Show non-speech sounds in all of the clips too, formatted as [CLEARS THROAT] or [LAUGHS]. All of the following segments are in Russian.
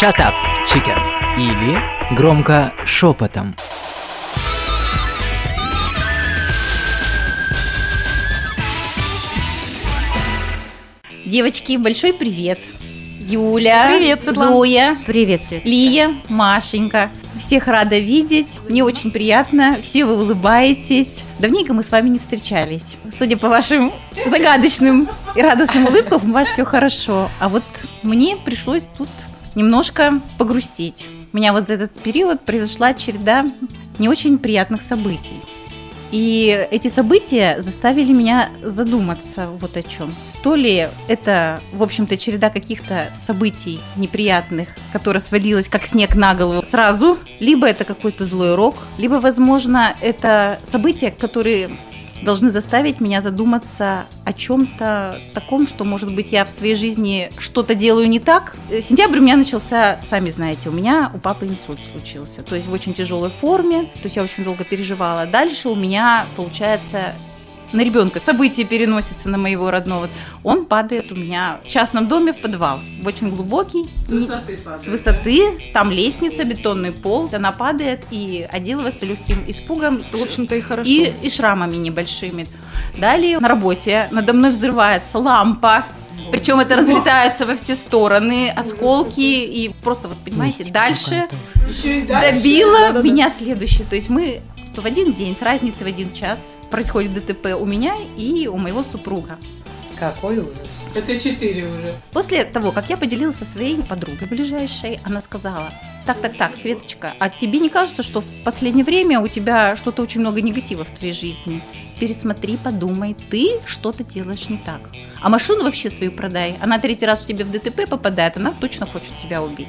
Shut up, chicken. Или громко шепотом. Девочки, большой привет. Юля, Привет, Светлана. Зоя, Привет, Свет. Лия, Машенька. Всех рада видеть. Мне очень приятно. Все вы улыбаетесь. Давненько мы с вами не встречались. Судя по вашим загадочным и радостным улыбкам, у вас все хорошо. А вот мне пришлось тут немножко погрустить. У меня вот за этот период произошла череда не очень приятных событий. И эти события заставили меня задуматься вот о чем. То ли это, в общем-то, череда каких-то событий неприятных, которая свалилась как снег на голову сразу, либо это какой-то злой урок, либо, возможно, это события, которые должны заставить меня задуматься о чем-то таком, что, может быть, я в своей жизни что-то делаю не так. Э, Сентябрь у меня начался, сами знаете, у меня у папы инсульт случился, то есть в очень тяжелой форме, то есть я очень долго переживала. Дальше у меня, получается, на ребенка событие переносится на моего родного. Он падает у меня в частном доме в подвал, в очень глубокий. С высоты падает. С высоты, там лестница, бетонный пол, она падает и отделывается легким испугом. В общем-то и хорошо. И, и шрамами небольшими. Далее на работе надо мной взрывается лампа. Причем это разлетаются во все стороны, осколки и просто вот понимаете, дальше дальше. добило меня следующее. То есть мы в один день с разницей в один час происходит ДТП у меня и у моего супруга. Какой ужас. Это четыре уже. После того, как я поделилась со своей подругой ближайшей, она сказала, так, так, так, Светочка, а тебе не кажется, что в последнее время у тебя что-то очень много негатива в твоей жизни? Пересмотри, подумай, ты что-то делаешь не так. А машину вообще свою продай. Она третий раз у тебя в ДТП попадает, она точно хочет тебя убить.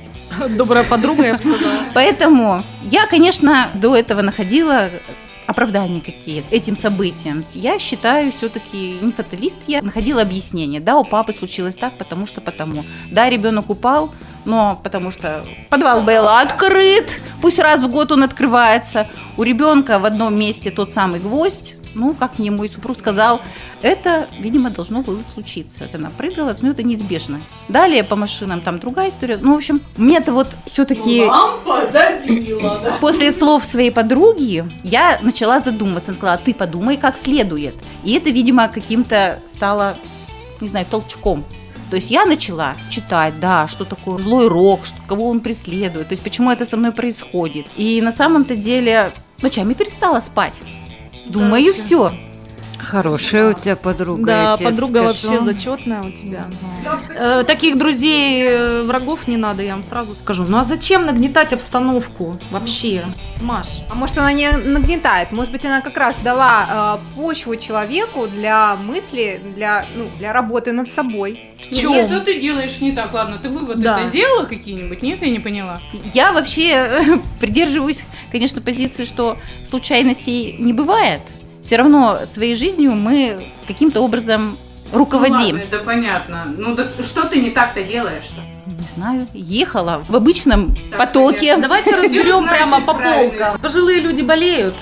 Добрая подруга, я бы сказала. [LAUGHS] Поэтому я, конечно, до этого находила оправдания какие этим событиям. Я считаю, все-таки не фаталист я, находила объяснение. Да, у папы случилось так, потому что потому. Да, ребенок упал, но потому что подвал был открыт, пусть раз в год он открывается. У ребенка в одном месте тот самый гвоздь, ну, как мне мой супруг сказал, это, видимо, должно было случиться. Это напрыгало, но это неизбежно. Далее по машинам там другая история. Ну, в общем, мне-то вот все-таки... Ну, лампа добила, да. После слов своей подруги я начала задумываться. Она сказала, ты подумай как следует. И это, видимо, каким-то стало, не знаю, толчком. То есть я начала читать, да, что такое злой рок, что, кого он преследует, то есть почему это со мной происходит. И на самом-то деле ночами перестала спать. Думаю, Короче. все. Хорошая у тебя подруга. Да, я тебе подруга скажу. вообще зачетная у тебя. Э, Таких друзей, э, врагов не надо, я вам сразу скажу. Ну а зачем нагнетать обстановку вообще? Маш, А может, она не нагнетает? Может быть, она как раз дала э, почву человеку для мысли, для, ну, для работы над собой. в Ну, чем? Что ты делаешь не так? Ладно, ты выводы Да. это сделала какие-нибудь? Нет, я не поняла. Я вообще придерживаюсь, конечно, позиции, что случайностей не бывает. Все равно своей жизнью мы каким-то образом руководим. Ну, ладно, это понятно. Ну, так что ты не так-то делаешь-то? Не знаю, ехала в обычном Так, потоке. понятно. Давайте разберем прямо по полкам. Пожилые люди болеют.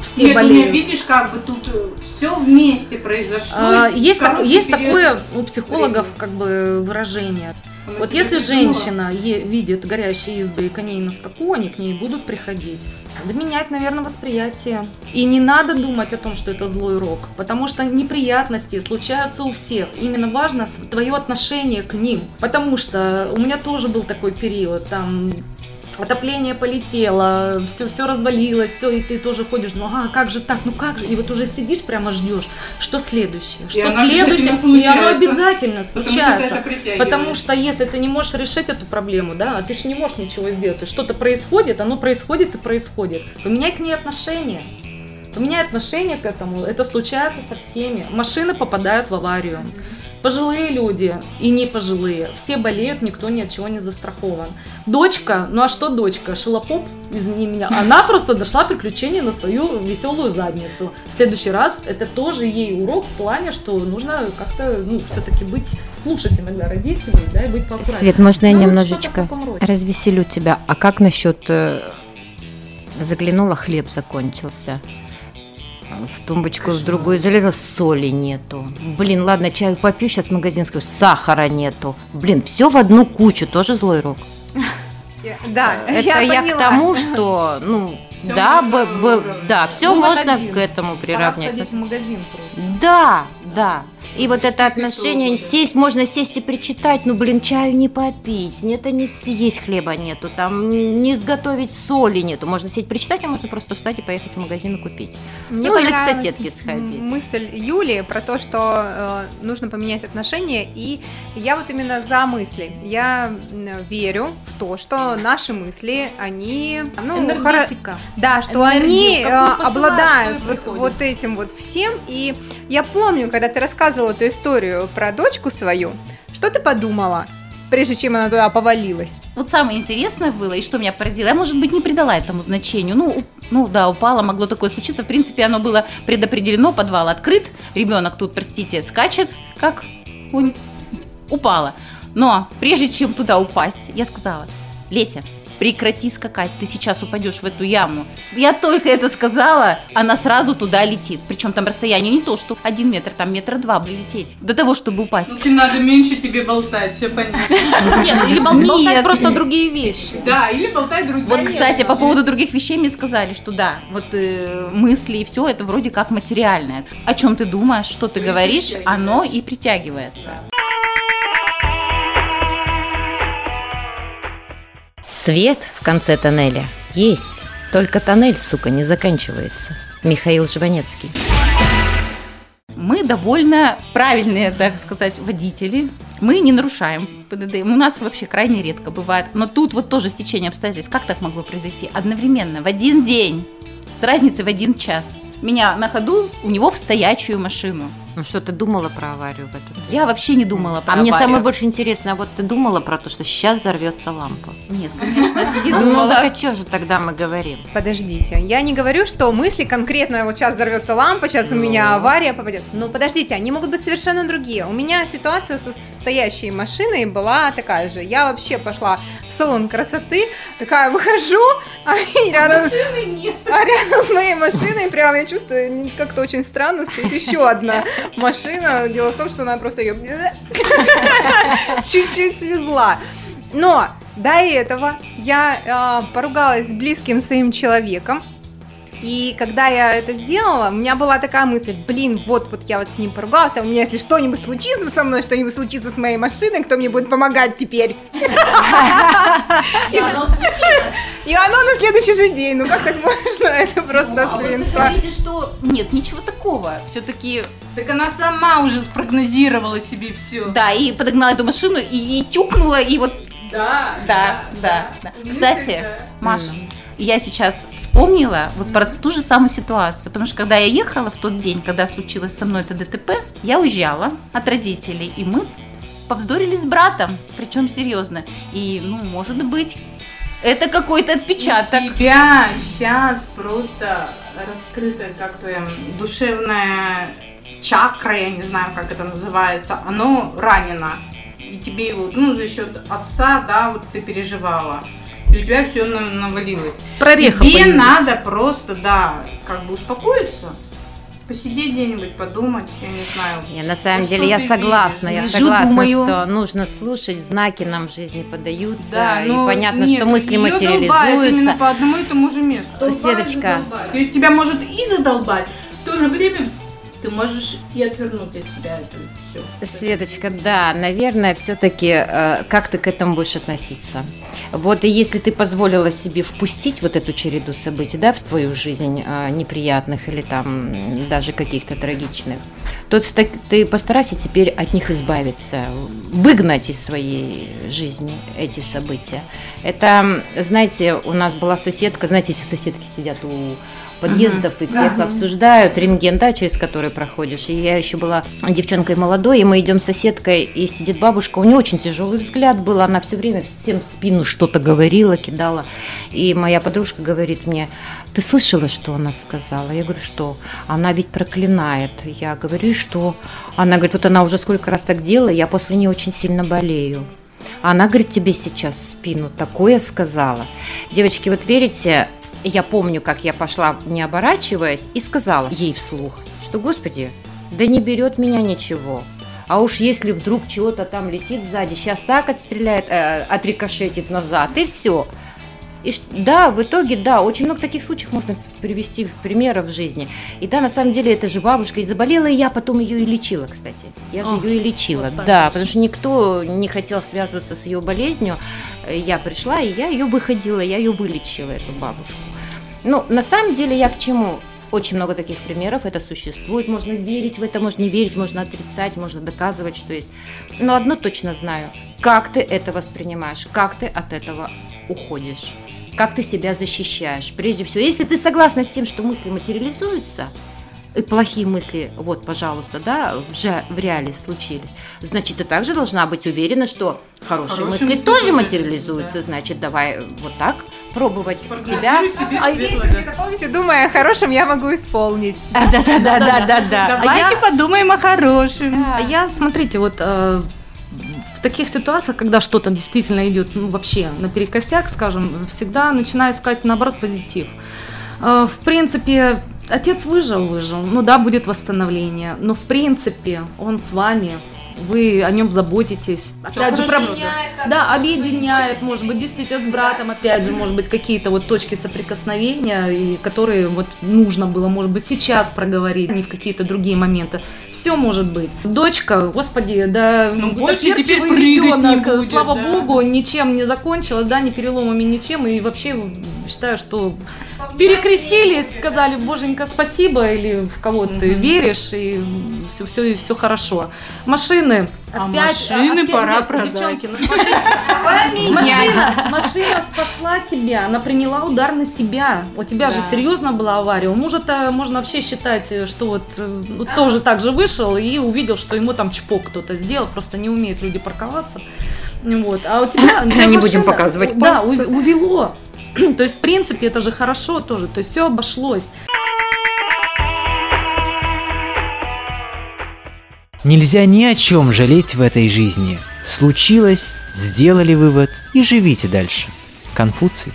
Все Нет, у меня, болеют. видишь, как бы тут все вместе произошло. А, есть, так- есть такое у психологов времени. как бы выражение. Она Вот если женщина е- видит горящие избы и коней на скаку, они к ней будут приходить. Надо менять, наверное, восприятие. И не надо думать о том, что это злой рок, потому что неприятности случаются у всех. Именно важно твое отношение к ним. Потому что у меня тоже был такой период, там отопление полетело, все, все развалилось, все, и ты тоже ходишь, ну а как же так, ну как же, и вот уже сидишь прямо ждешь, что следующее, что оно следующее, и оно случается. обязательно Потому что случается. это притягиваешь. Потому что если ты не можешь решить эту проблему, да, а ты же не можешь ничего сделать, что-то происходит, оно происходит и происходит. Поменяй к ней отношение. Поменяй отношение к этому. Это случается со всеми. Машины попадают в аварию. Пожилые люди и не пожилые, все болеют, никто ни от чего не застрахован. Дочка, ну а что дочка, шелопоп, извини меня, [LAUGHS] она просто дошла приключения на свою веселую задницу. В следующий раз это тоже ей урок в плане, что нужно как-то, ну, все-таки быть, слушать иногда родителей, да, и быть поаккуратнее. Свет, можно я Ну, немножечко развеселю тебя? А как насчет э, заглянула, хлеб закончился? В тумбочку в другую залезла, соли нету. Блин, ладно, чаю попью, сейчас в магазин скажу, сахара нету. Блин, все в одну кучу, тоже злой рок. Да, Это я, к поняла. тому, что, ну, Всё да, б- б- да, все Вывод можно один. к этому Пора приравнять. сходить в магазин просто. Да, да. И вот это отношение, сесть, можно сесть и причитать, ну, блин, чаю не попить, это не съесть хлеба нету, там не изготовить соли нету. Можно сесть причитать, а можно просто встать и поехать в магазин и купить. Мне Ну, или к соседке сходить. Мысль Юли про то, что э, нужно поменять отношения, и я вот именно за мысли. Я верю в то, что наши мысли, они, ну, Энергетика. да, что Энергию, они э, обладают вот, вот этим вот всем. И я помню, когда ты рассказывала эту историю про дочку свою, что ты подумала, прежде чем она туда повалилась? Вот самое интересное было, и что меня поразило, я, может быть, не придала этому значению. Ну, ну да, упала, могло такое случиться. В принципе, оно было предопределено, подвал открыт, ребенок тут, простите, скачет, как конь, упала. Но прежде чем туда упасть, я сказала, Леся, прекрати скакать, ты сейчас упадешь в эту яму. Я только это сказала, она сразу туда летит. Причем там расстояние не то, что один метр, там метра два бы лететь. До того, чтобы упасть. Ну, тебе надо меньше тебе болтать, все понятно. [LAUGHS] Нет, или бол- Нет. болтать просто другие вещи. Да, или болтай другие. Вот, кстати, по поводу других вещей мне сказали, что да, вот э, мысли и все это вроде как материальное. О чем ты думаешь, что ты говоришь, оно и притягивается. Свет в конце тоннеля есть, только тоннель, сука, не заканчивается. Михаил Жванецкий. Мы довольно правильные, так сказать, водители. Мы не нарушаем ПДД. У нас вообще крайне редко бывает. Но тут вот тоже стечение обстоятельств. Как так могло произойти? Одновременно, в один день, с разницей в один час. Меня на ходу, у него в стоячую машину. Ну что, ты думала про аварию в этом? Я вообще не думала про А мне аварию. самое больше интересно, а вот ты думала про то, что сейчас взорвется лампа? Нет, конечно, не Ну, думала. так а что же тогда мы говорим? Подождите, я не говорю, что мысли конкретно вот сейчас взорвется лампа, сейчас у меня авария попадет. Но подождите, они могут быть совершенно другие. У меня ситуация со стоящей машиной была такая же. Я вообще пошла в салон красоты, такая выхожу, а [LAUGHS] рядом, а рядом с моей машиной прям я чувствую как-то очень странно стоит еще одна машина. Дело в том, что она просто ее [LAUGHS] чуть-чуть свезла. Но до этого я э, поругалась с близким своим человеком. И когда я это сделала, у меня была такая мысль, блин, вот, вот я вот с ним поругалась, а у меня если что-нибудь случится со мной, что-нибудь случится с моей машиной, кто мне будет помогать теперь? И оно на следующий же день, ну как так можно? Это просто Ну, а вот вы свинство. что нет, ничего такого. Все-таки, Так она сама уже спрогнозировала себе все. да, и подогнала эту машину, и, и тюкнула, и вот, Да, да, да, да. Кстати, да. Я сейчас вспомнила вот про ту же самую ситуацию, потому что когда я ехала в тот день, когда случилось со мной это ДТП, я уезжала от родителей, и мы повздорили с братом, причем серьезно. И, ну, может быть, это какой-то отпечаток. У тебя сейчас просто раскрыта как-то душевная чакра, я не знаю, как это называется, оно ранено. И тебе его, ну, за счет отца, да, вот ты переживала. Тебя все навалилось. Прореха Тебе появилась. надо просто, да, как бы успокоиться, посидеть где-нибудь, подумать, я не знаю. Не, на самом деле я согласна, я согласна, думаю. что нужно слушать, знаки нам в жизни подаются, Да, и понятно, нет, что мысли долбает именно материализуются. по одному и тому же месту. Долбает, Светочка. задолбает. Тебя может и задолбать, в то же время ты можешь и отвернуть от себя это все. Светочка, да, наверное, все-таки как ты к этому будешь относиться? Вот и если ты позволила себе впустить вот эту череду событий, да, в твою жизнь э, неприятных или там даже каких-то трагичных, то ты, постарайся теперь от них избавиться, выгнать из своей жизни эти события. Это, знаете, у нас была соседка, знаете, эти соседки сидят у подъездов и всех Да. обсуждают, рентген, да, через который проходишь. И я еще была девчонкой молодой, и мы идем с соседкой, и сидит бабушка, у нее очень тяжелый взгляд был, она все время всем в спину что-то говорила, кидала. И моя подружка говорит мне, ты слышала, что она сказала? Я говорю, что? Она ведь проклинает. Я говорю, «И что? Она говорит, вот она уже сколько раз так делала, я после нее очень сильно болею. Она, говорит, тебе сейчас в спину такое сказала. Девочки, вот верите, я помню, как я пошла, не оборачиваясь, и сказала ей вслух, что, Господи, да не берет меня ничего. А уж если вдруг чего-то там летит сзади, сейчас так отстреляет, э, отрикошетит назад, и все. И да, в итоге, да, очень много таких случаев можно привести в примеров в жизни. И да, на самом деле, это же бабушка и заболела, и я потом ее и лечила, кстати. Я же Ох, ее и лечила, вот так да, потому что никто не хотел связываться с ее болезнью. Я пришла, и я ее выходила, я ее вылечила, эту бабушку. Ну, на самом деле, я к чему? Очень много таких примеров, это существует. Можно верить в это, можно не верить, можно отрицать, можно доказывать, что есть. Но одно точно знаю. Как ты это воспринимаешь, как ты от этого уходишь, как ты себя защищаешь. Прежде всего, если ты согласна с тем, что мысли материализуются, и плохие мысли, вот, пожалуйста, да, в, жа- в реале случились, значит, ты также должна быть уверена, что хорошие, Хорошие мысли, мысли тоже тоже, материализуются, да. значит, давай вот так пробовать себя. А если да. вы помните, думая о хорошем, я могу исполнить. А, да, да, да, да, да, да. Давайте подумаем о хорошем. А я, смотрите, вот э, в таких ситуациях, когда что-то действительно идет, ну, вообще наперекосяк, скажем, всегда начинаю искать, наоборот, позитив. Э, в принципе, отец выжил, выжил, ну да, будет восстановление, но в принципе он с вами, вы о нем заботитесь. Опять же, про- да, объединяет, может быть, действительно с братом, опять же, может быть, какие-то вот точки соприкосновения, и которые вот нужно было, может быть, сейчас проговорить, не в какие-то другие моменты. Все может быть. Дочка, господи, да, Ну, больше доверчивый теперь прыгать не ребенок, будет, слава да. богу, ничем не закончилась, да, ни переломами, ничем, и вообще считаю, что перекрестились, сказали, боженька, спасибо, или в кого ты веришь, и все, все, и все хорошо. Машины. А машины пора продать. Девчонки, ну смотрите, машина, машина спасла тебя, она приняла удар на себя. У тебя же Да. серьезно была авария. У мужа-то можно вообще считать, что вот э, ну, тоже так же вышел и увидел, что ему там чпок кто-то сделал, просто не умеют люди парковаться. Вот. А у тебя, [CLEARS THROAT] Не будем машина, показывать Да, у- увело. [CLEARS THROAT] То есть, в принципе, это же хорошо тоже. То есть все обошлось. Нельзя ни о чем жалеть в этой жизни. Случилось, сделали вывод и живите дальше. Конфуций.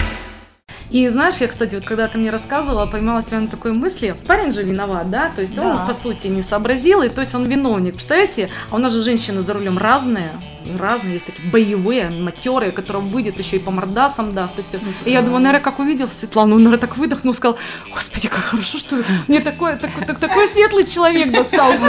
И знаешь, я, кстати, вот когда ты мне рассказывала, поймала себя на такой мысли. Парень же виноват, да? То есть он, Да. по сути, не сообразил, и то есть он виновник. Представляете? А у нас же женщины за рулем разные. Разные, есть такие боевые, матерые, которым выйдет еще и по мордасам даст, и все. И я думаю, наверное, как увидел Светлану, он, наверное, так выдохнул, сказал, господи, как хорошо, что мне такой, такой, так- такой светлый человек достался.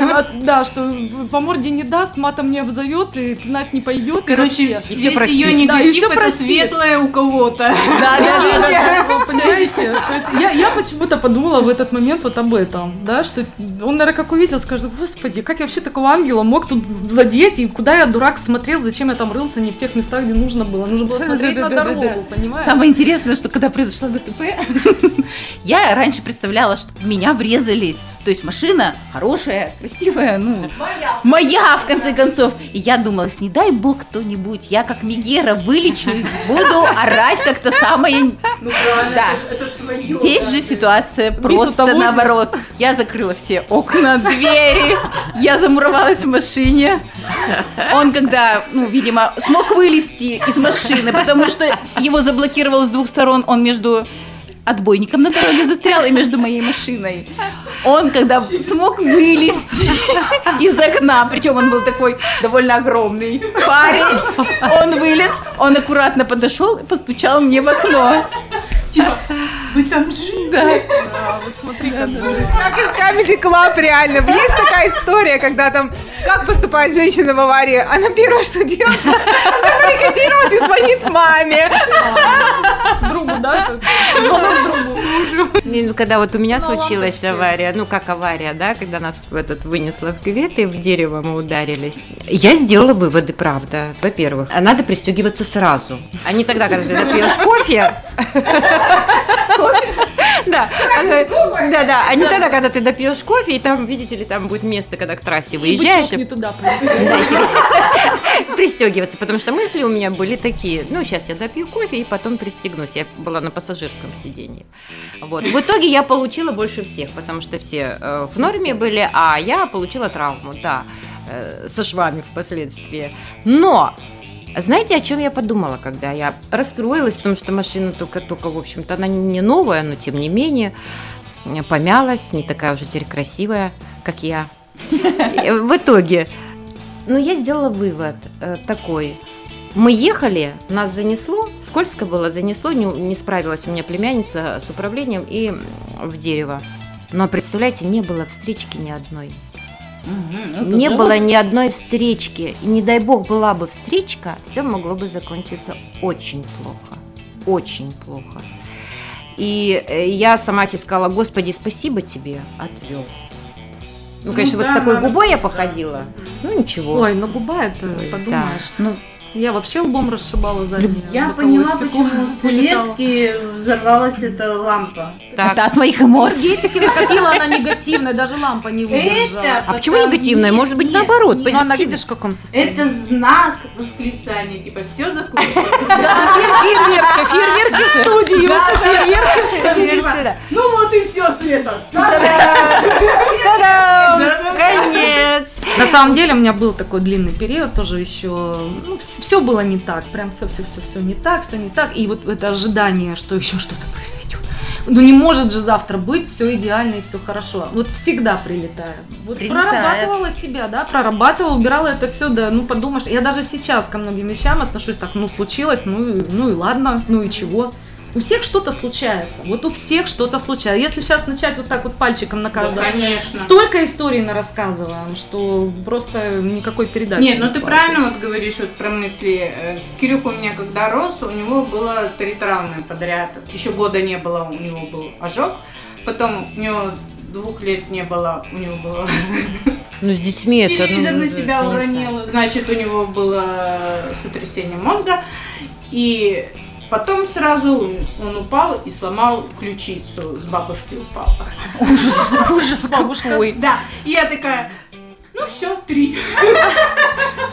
А, Да, что по морде не даст, матом не обзовет, и пинать не пойдет. и Короче, вообще. весь простит. ее Да, и негатив всё это простит. светлое у кого-то. Да, да, да, да, да, понимаете? То есть я, я почему-то подумала в этот момент вот об этом, да, что он, наверное, как увидел, скажет, господи, как я вообще такого ангела мог тут задеть, и куда я, дурак, смотрел, зачем я там рылся не в тех местах, где нужно было. Нужно было смотреть на дорогу, понимаешь? Самое интересное, что когда произошло ДТП, [LAUGHS] я раньше представляла, что меня врезались. То есть машина хорошая, красивая, ну, моя, в конце концов. И я думала, не дай бог кто-нибудь, я как Мегера вылечу и буду орать как-то самое... Ну правильно, Да. это ж твое. Здесь же ситуация просто того здесь. наоборот. Я закрыла все окна, двери, я замуровалась в машине. Он когда, ну, видимо, смог вылезти из машины, потому что его заблокировал с двух сторон, он между отбойником на дороге застрял и между моей машиной. Он, когда смог вылезти из окна, причем он был такой довольно огромный парень, он вылез, он аккуратно подошел и постучал мне в окно. Типа, вы там жили. Да. Да, вот смотри, как Как из Comedy Club, реально. Есть такая история, когда там, как поступает женщина в аварии, она первое, что делает, [LAUGHS] забаррикадировалась и звонит маме. Другу, да? звонок другу. Не, ну, когда вот у меня случилась авария, ну как авария, да, когда нас в этот вынесло в кювет и в дерево мы ударились, я сделала выводы, правда. Во-первых, надо пристегиваться сразу, а не тогда, когда ты пьешь кофе. Да, а, да, да, а не тогда, когда ты допьешь кофе, и там, видите ли, там будет место, когда к трассе выезжаешь. Не туда да, пристегиваться, потому что мысли у меня были такие, ну, сейчас я допью кофе и потом пристегнусь. Я была на пассажирском сидении. Вот. В итоге я получила больше всех, потому что все э, в норме были, а я получила травму, да, э, со швами впоследствии. Но знаете, о чем я подумала, когда я расстроилась, потому что машина только, только, в общем-то, она не новая, но тем не менее помялась, не такая уже теперь красивая, как я. В итоге Но я сделала вывод э, такой. Мы ехали, нас занесло, скользко было, занесло, не, не справилась у меня племянница с управлением и в дерево. Но представляете, не было встречки ни одной. Не было ни одной встречки. И не дай бог была бы встречка, все могло бы закончиться очень плохо. Очень плохо. И э, я сама себе сказала, Господи, спасибо тебе, отвел. Ну, конечно, Ну вот да, с такой губой я походила. Ну, ничего. Ой, ну губа это, подумаешь. да. Ну, Я вообще лбом расшибала заднее. Я поняла, почему с ветки взорвалась эта лампа. так. Это от моих эмоций. Энергетики накопила она негативная, даже лампа не выдержала. Это А почему негативное? Может быть, Нет, наоборот, нет. Ну, она видишь, в каком состоянии. Это знак восклицания, типа, все закончилось. [LAUGHS] Да, фейерверка, фейерверки в студию, фейерверки в студию. Ну вот и все, Света. Та-дам! Конец! На самом деле у меня был такой длинный период, тоже еще, ну, все, было не так, прям все, все, все, все не так, все не так, и вот это ожидание, что [LAUGHS] еще что-то произойдет. Ну не может же завтра быть все идеально и все хорошо. Вот всегда прилетает. Вот Прилетает. прорабатывала себя, да, прорабатывала, убирала это все, да, ну подумаешь, я даже сейчас ко многим вещам отношусь так, ну случилось, ну, ну и ладно, ну и чего. У всех что-то случается. Вот у всех что-то случается. Если сейчас начать вот так вот пальчиком на Ну, каждого конечно. Столько историй на рассказываем, что просто никакой передачи. Нет, ну ты хватит. правильно вот говоришь вот про мысли. Э, Кирюха у меня когда рос, у него было три травмы подряд. Еще года не было, у него был ожог. Потом у него двух лет не было, у него было Ну, с детьми это... телевизор ну, на себя не уронил, значит, у него было сотрясение мозга. И потом сразу он упал и сломал ключицу, с бабушки упал. Ужас, ужас какой. Да, и я такая, ну все, три.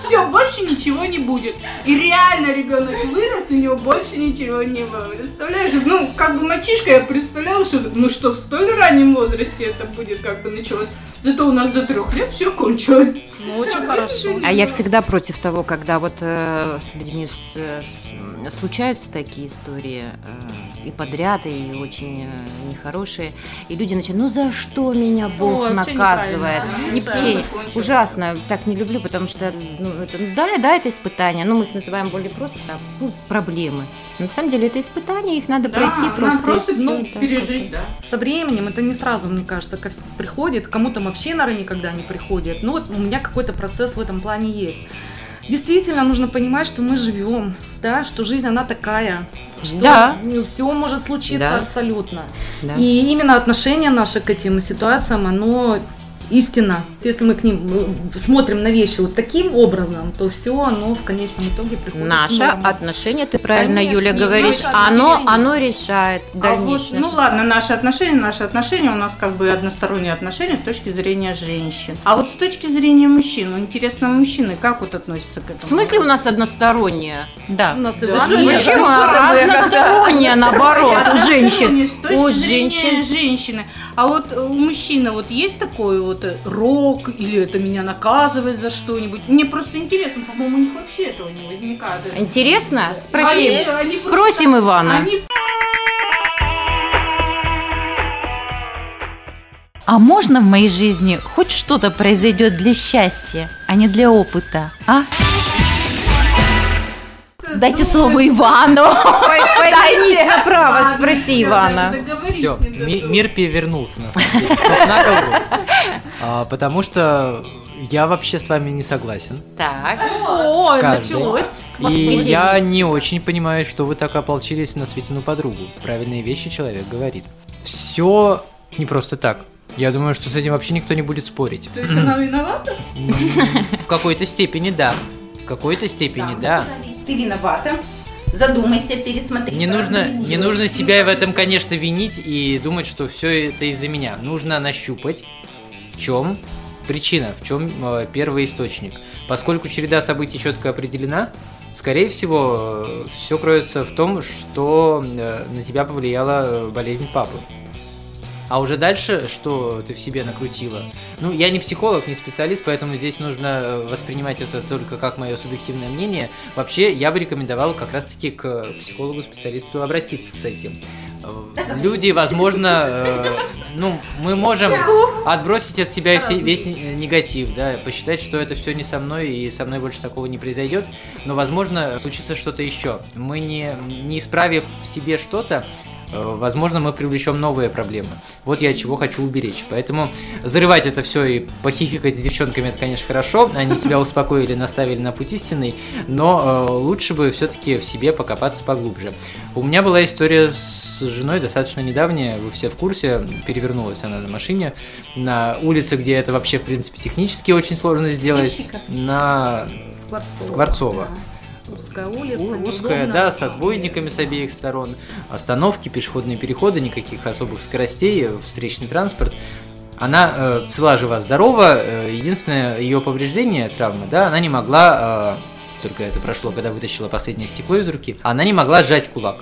Все, больше ничего не будет. И реально ребенок вырос, у него больше ничего не было. Представляешь? Ну, как бы мальчишка, я представляла, что ну что в столь раннем возрасте это будет как бы началось. Зато у нас до трех лет все кончилось. Ну, очень хорошо. А я всегда против того, когда вот э, с людьми с- с- случаются такие истории э, и подряд, и очень э, нехорошие, и люди начинают, ну за что меня Бог вообще наказывает? И Да. вообще ужасно, так не люблю, потому что, ну, это, ну, да, да, это испытание, но мы их называем более просто, там, ну, проблемы. На самом деле это испытания, их надо Да, пройти нам просто. просто ну, да, пережить, да. Со временем это не сразу, мне кажется, приходит. Кому-то вообще, наверное, никогда не приходит. Ну вот у меня какой-то процесс в этом плане есть. Действительно, нужно понимать, что мы живем, да, что жизнь она такая, что Да. все может случиться Да. абсолютно. Да. И именно отношение наше к этим ситуациям, оно истина. Если мы к ним э, смотрим на вещи вот таким образом, то все оно в конечном итоге приходит Наше отношение, ты правильно, Конечно, Юля, говоришь, оно, оно решает А вот, дальнейшее. ну ладно, наши отношения, наши отношения у нас как бы односторонние отношения с точки зрения женщин. А вот с точки зрения мужчин, ну, интересно, мужчины как вот относятся к этому? В смысле у нас одностороннее? Да. У нас и Да, даже ну, есть. Почему? Одностороннее, наоборот, у женщин. Односторонние, У женщин. женщины. А вот у мужчины вот есть такой вот э, рок, или это меня наказывает за что-нибудь? Мне просто интересно, по-моему, у них вообще этого не возникает. Интересно? Спросим. Они- они просто- Спросим Ивана. Они А можно в моей жизни хоть что-то произойдет для счастья, а не для опыта, а? Дайте слово Ивану. [LAUGHS] Направо, Ладно, спроси Ивана. Все, мир перевернулся на самом деле, с ног на голову. А, потому что я вообще с вами не согласен. Так. Каждой. началось. И я не очень понимаю, что вы так ополчились на Светину подругу. Правильные вещи человек говорит. Все не просто так. Я думаю, что с этим вообще никто не будет спорить. То есть она виновата? В какой-то степени да. В какой-то степени да. Ты виновата. Задумайся, пересмотри. Не нужно, не нужно себя в этом, конечно, винить и думать, что все это из-за меня. Нужно нащупать, в чем причина, в чем э, первый источник. Поскольку череда событий четко определена, скорее всего, все кроется в том, что э, на тебя повлияла э, болезнь папы. А уже дальше, что ты в себе накрутила? Ну, я не психолог, не специалист, поэтому здесь нужно э, воспринимать это только как мое субъективное мнение. Вообще, я бы рекомендовал как раз-таки к психологу-специалисту обратиться с этим. Э, Люди, возможно, э, ну, мы можем отбросить от себя все- весь н- негатив, да, посчитать, что это все не со мной, и со мной больше такого не произойдет, но, возможно, случится что-то еще. Мы не, не исправив в себе что-то, э, возможно, мы привлечем новые проблемы. Вот я чего хочу уберечь. Поэтому зарывать это все и похихикать с девчонками, это, конечно, хорошо. Они тебя успокоили, наставили на путь истинный, но э, лучше бы все-таки в себе покопаться поглубже. У меня была история с женой достаточно недавняя, вы все в курсе, перевернулась она на машине на улице, где это вообще, в принципе, технически очень сложно сделать, на Скворцова. Скворцова. Узкая улица. У-. Узкая, да, с отбойниками с обеих сторон, остановки, пешеходные переходы, никаких особых скоростей, встречный транспорт. Она э, цела, жива, здорова. э, единственное ее повреждение, травма, да, она не могла, э, только это прошло, когда вытащила последнее стекло из руки, она не могла сжать кулак.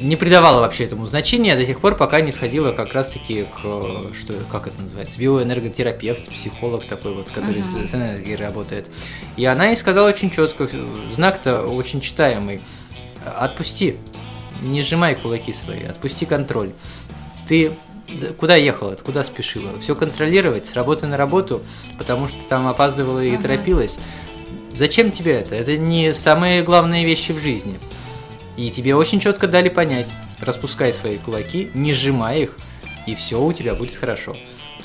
Не придавала вообще этому значения до тех пор, пока не сходила как раз-таки к, э, что, как это называется, биоэнерготерапевт, психолог такой вот, с который с, с энергией работает. И она ей сказала очень четко, знак-то очень читаемый, отпусти, не сжимай кулаки свои, отпусти контроль. Ты куда ехала, куда спешила? Все контролировать, с работы на работу, потому что там опаздывала и торопилась. Зачем тебе это? Это не самые главные вещи в жизни. И тебе очень четко дали понять, распускай свои кулаки, не сжимай их, и все у тебя будет хорошо.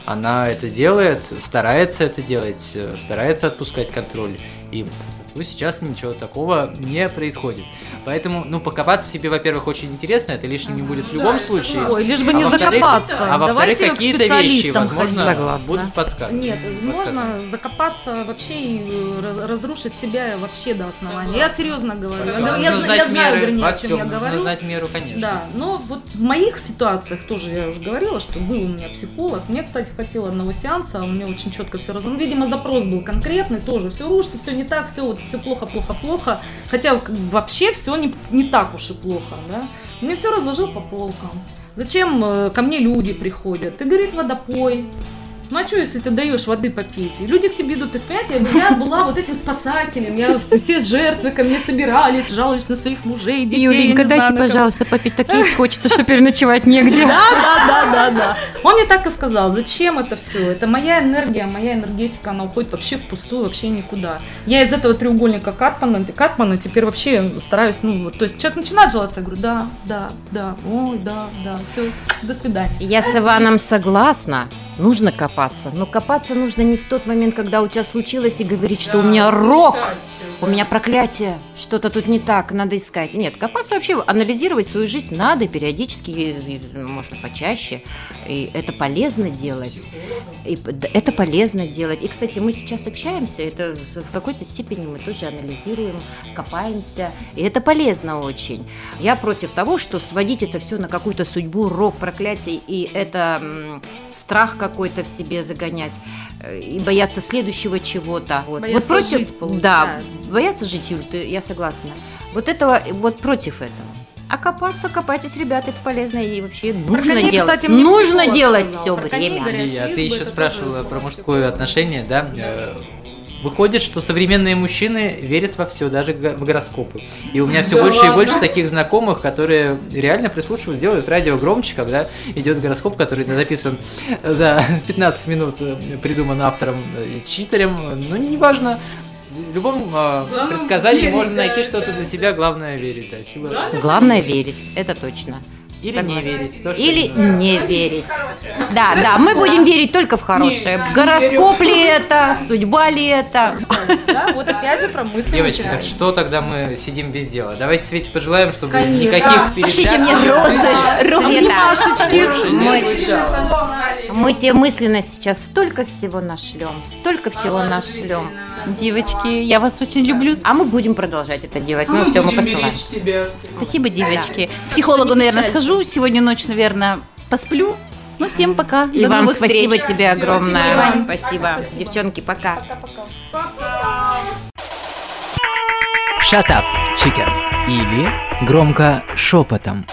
Она это делает, старается это делать, э, старается отпускать контроль. И ну, сейчас ничего такого не происходит. Поэтому, ну, покопаться в себе, во-первых, очень интересно, это лишним не будет в любом случае. Ой, лишь бы А не закопаться. А во-вторых, какие-то вещи, возможно. Согласна. будут подсказывать. Нет, Подсказывать. можно закопаться вообще и э, раз- разрушить себя вообще до основания. Я серьезно говорю. Всё, Я, я зна- знать я знаю, меры, вернее, во о чем всем я нужно говорю. знать меру, конечно. Да, но вот в моих ситуациях тоже я уже говорила, что был у меня психолог. Мне, кстати, хватило одного сеанса, он мне очень четко все разумел. Видимо, запрос был конкретный, тоже все рушится, все не так, все вот все плохо, плохо, плохо. Хотя вообще все не, не так уж и плохо, да. Мне все разложил по полкам. Зачем э, ко мне люди приходят? Ты, говорит, водопой. Ну а что, если ты даешь воды попить? И люди к тебе идут. То есть, понимаете, я была вот этим спасателем. Я все, все жертвы ко мне собирались, жаловались на своих мужей, детей. Юленька, дайте, знаю, пожалуйста, попить. Так есть хочется, что переночевать негде. Да, да, да, да, да. Он мне так и сказал, зачем это все? Это моя энергия, моя энергетика, она уходит вообще впустую, вообще никуда. Я из этого треугольника Карпмана, Карпмана теперь вообще стараюсь, ну, вот, то есть человек начинает жаловаться, я говорю, да, да, да, ой, да, да, все, до свидания. Я с Иваном согласна. Нужно копаться. Но копаться нужно не в тот момент, когда у тебя случилось, и говорить, что у меня рок, у меня проклятие, что-то тут не так, надо искать. Нет, копаться вообще, анализировать свою жизнь надо периодически, можно почаще. И это полезно делать. И это полезно делать. И, кстати, мы сейчас общаемся, это в какой-то степени мы тоже анализируем, копаемся. И это полезно очень. Я против того, что сводить это все на какую-то судьбу, рок, проклятие, и это страх какой-то в себе загонять, э, и бояться следующего чего-то. Вот, Бояться вот против, жить, да, бояться жить, Юль, ты- я согласна. Вот этого, вот против этого. А копаться, копайтесь, ребята, это полезно и вообще нужно коней, делать. кстати, нужно делать все Про время. Лия, а ты еще спрашивала про мужское отношение, да? Э, Выходит, что современные мужчины верят во все, даже в гороскопы. И у меня все больше и больше таких знакомых, которые реально прислушивают, делают радио громче, когда идет гороскоп, который записан за 15 минут, э, придуман автором э, и читерем. Ну, неважно. В любом э, предсказании можно найти что-то для себя, главное верить, да, сила. Главное верить, это точно. Или Согласна. не верить. в то, что Или не знаю. не верить. Да, да, мы будем верить только в хорошее. Гороскоп ли это, судьба ли это? Да, вот опять же про мысли. Девочки, так что тогда мы сидим без дела? Давайте Свете пожелаем, чтобы Конечно. никаких перепят... Пошлите мне розы, Света. Мы тебе мысленно сейчас столько всего нашлем, столько всего нашлем. Девочки, я вас очень люблю. А мы будем продолжать это делать. Ну все, мы посылаем. Спасибо, девочки. К психологу, наверное, схожу. Сегодня ночь, наверное, посплю. Ну, всем пока. И До вам новых спасибо встреч. тебе огромное. Вань. Спасибо. Девчонки, пока. Shut up, chicken. Или громко шепотом.